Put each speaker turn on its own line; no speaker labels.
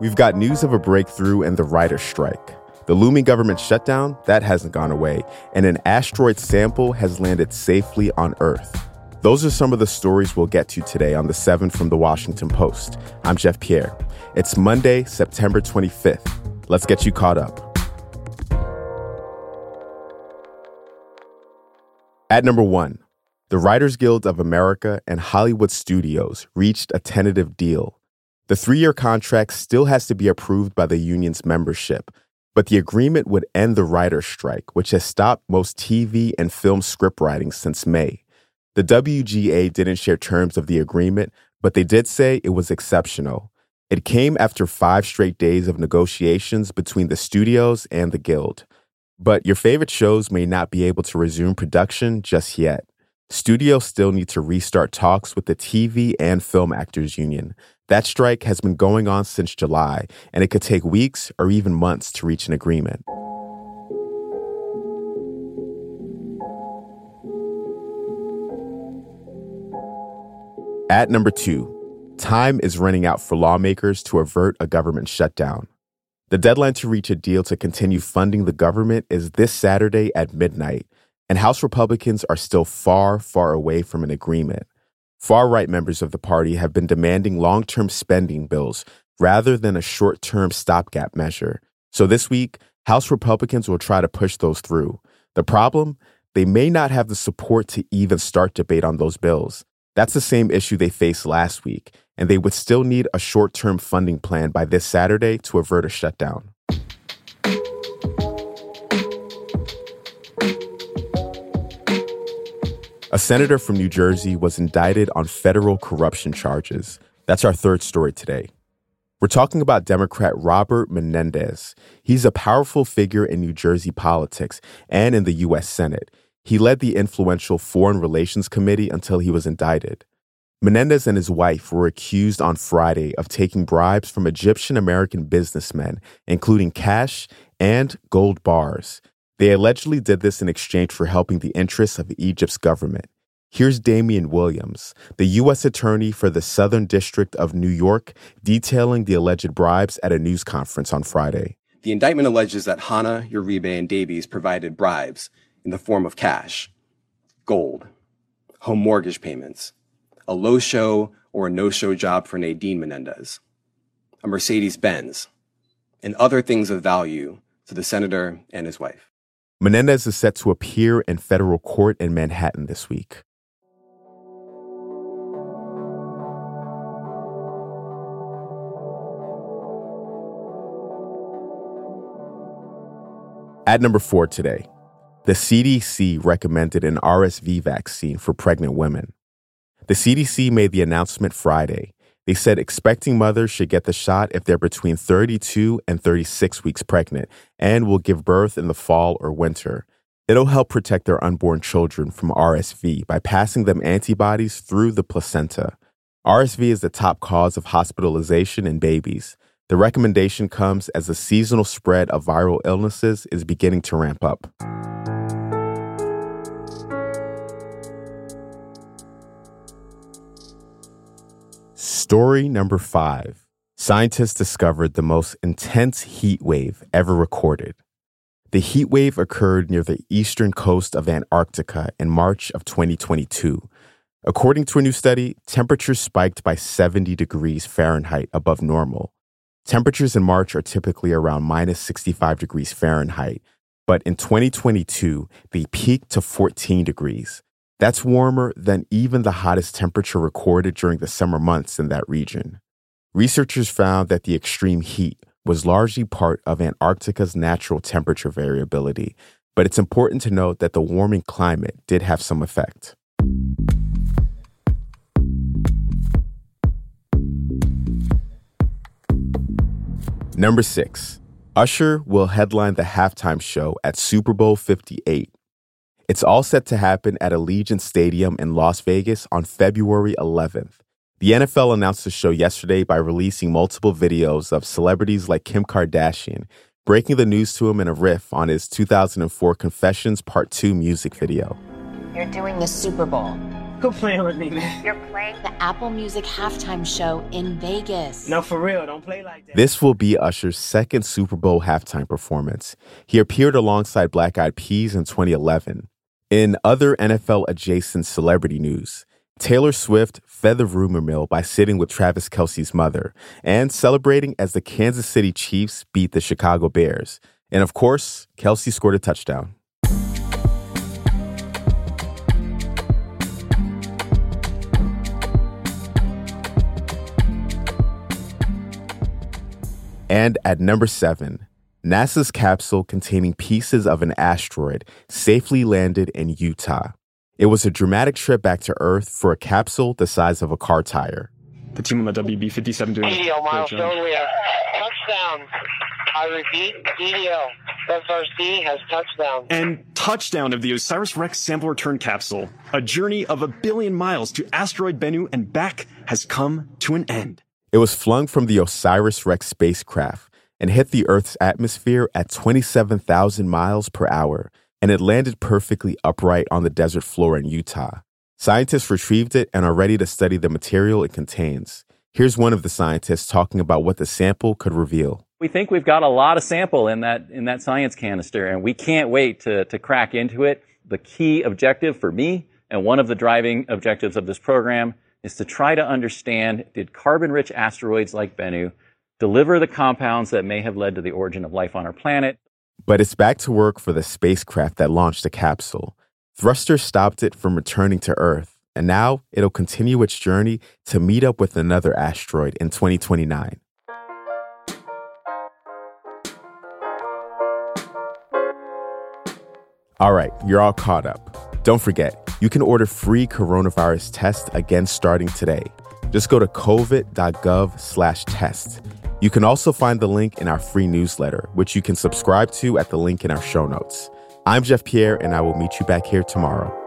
We've got news of a breakthrough and the writer's strike. The looming government shutdown, that hasn't gone away, and an asteroid sample has landed safely on Earth. Those are some of the stories we'll get to today on the 7 from the Washington Post. I'm Jeff Pierre. It's Monday, September 25th. Let's get you caught up. At number one, the Writers Guild of America and Hollywood Studios reached a tentative deal. The three year contract still has to be approved by the union's membership, but the agreement would end the writer's strike, which has stopped most TV and film script writing since May. The WGA didn't share terms of the agreement, but they did say it was exceptional. It came after five straight days of negotiations between the studios and the Guild. But your favorite shows may not be able to resume production just yet. Studios still need to restart talks with the TV and Film Actors Union. That strike has been going on since July, and it could take weeks or even months to reach an agreement. At number two, time is running out for lawmakers to avert a government shutdown. The deadline to reach a deal to continue funding the government is this Saturday at midnight, and House Republicans are still far, far away from an agreement. Far right members of the party have been demanding long term spending bills rather than a short term stopgap measure. So this week, House Republicans will try to push those through. The problem? They may not have the support to even start debate on those bills. That's the same issue they faced last week, and they would still need a short term funding plan by this Saturday to avert a shutdown. A senator from New Jersey was indicted on federal corruption charges. That's our third story today. We're talking about Democrat Robert Menendez. He's a powerful figure in New Jersey politics and in the U.S. Senate. He led the influential Foreign Relations Committee until he was indicted. Menendez and his wife were accused on Friday of taking bribes from Egyptian American businessmen, including cash and gold bars. They allegedly did this in exchange for helping the interests of Egypt's government. Here's Damian Williams, the U.S. Attorney for the Southern District of New York, detailing the alleged bribes at a news conference on Friday.
The indictment alleges that Hana, Uribe, and Daibes provided bribes in the form of cash, gold, home mortgage payments, a low show or a no show job for Nadine Menendez, a Mercedes Benz, and other things of value to the senator and his wife.
Menendez is set to appear in federal court in Manhattan this week. At number four today, the CDC recommended an RSV vaccine for pregnant women. The CDC made the announcement Friday, they said expecting mothers should get the shot if they're between 32 and 36 weeks pregnant and will give birth in the fall or winter. It'll help protect their unborn children from RSV by passing them antibodies through the placenta. RSV is the top cause of hospitalization in babies. The recommendation comes as the seasonal spread of viral illnesses is beginning to ramp up. Story number five Scientists discovered the most intense heat wave ever recorded. The heat wave occurred near the eastern coast of Antarctica in March of 2022. According to a new study, temperatures spiked by 70 degrees Fahrenheit above normal. Temperatures in March are typically around minus 65 degrees Fahrenheit, but in 2022, they peaked to 14 degrees. That's warmer than even the hottest temperature recorded during the summer months in that region. Researchers found that the extreme heat was largely part of Antarctica's natural temperature variability, but it's important to note that the warming climate did have some effect. Number six, Usher will headline the halftime show at Super Bowl 58 it's all set to happen at Allegiant Stadium in Las Vegas on February 11th. The NFL announced the show yesterday by releasing multiple videos of celebrities like Kim Kardashian, breaking the news to him in a riff on his 2004 Confessions Part 2 music video.
You're doing the Super Bowl. Quit playing with me, man.
You're playing the Apple Music halftime show in Vegas.
No, for real. Don't play like that.
This will be Usher's second Super Bowl halftime performance. He appeared alongside Black Eyed Peas in 2011. In other NFL adjacent celebrity news, Taylor Swift fed the rumor mill by sitting with Travis Kelce's mother and celebrating as the Kansas City Chiefs beat the Chicago Bears. And of course, Kelce scored a touchdown. And at number seven, NASA's capsule containing pieces of an asteroid safely landed in Utah. It was a dramatic trip back to Earth for a capsule the size of a car tire.
The team on the WB 57 doing
EDO milestone, we have touchdown. I repeat, EDO, FRC has touchdown.
And touchdown of the OSIRIS-REx sample return capsule. A journey of a billion miles to asteroid Bennu and back has come to an end.
It was flung from the OSIRIS-REx spacecraft and hit the Earth's atmosphere at 27,000 miles per hour, and it landed perfectly upright on the desert floor in Utah. Scientists retrieved it and are ready to study the material it contains. Here's one of the scientists talking about what the sample could reveal.
We think we've got a lot of sample in that in that science canister, and we can't wait to to crack into it. The key objective for me, and one of the driving objectives of this program, is to try to understand: Did carbon-rich asteroids like Bennu deliver the compounds that may have led to the origin of life on our planet?
But it's back to work for the spacecraft that launched the capsule. Thrusters stopped it from returning to Earth, and now it'll continue its journey to meet up with another asteroid in 2029. All right, you're all caught up. Don't forget, you can order free coronavirus tests again starting today. Just go to covid.gov slash test. You can also find the link in our free newsletter, which you can subscribe to at the link in our show notes. I'm Jeff Pierre, and I will meet you back here tomorrow.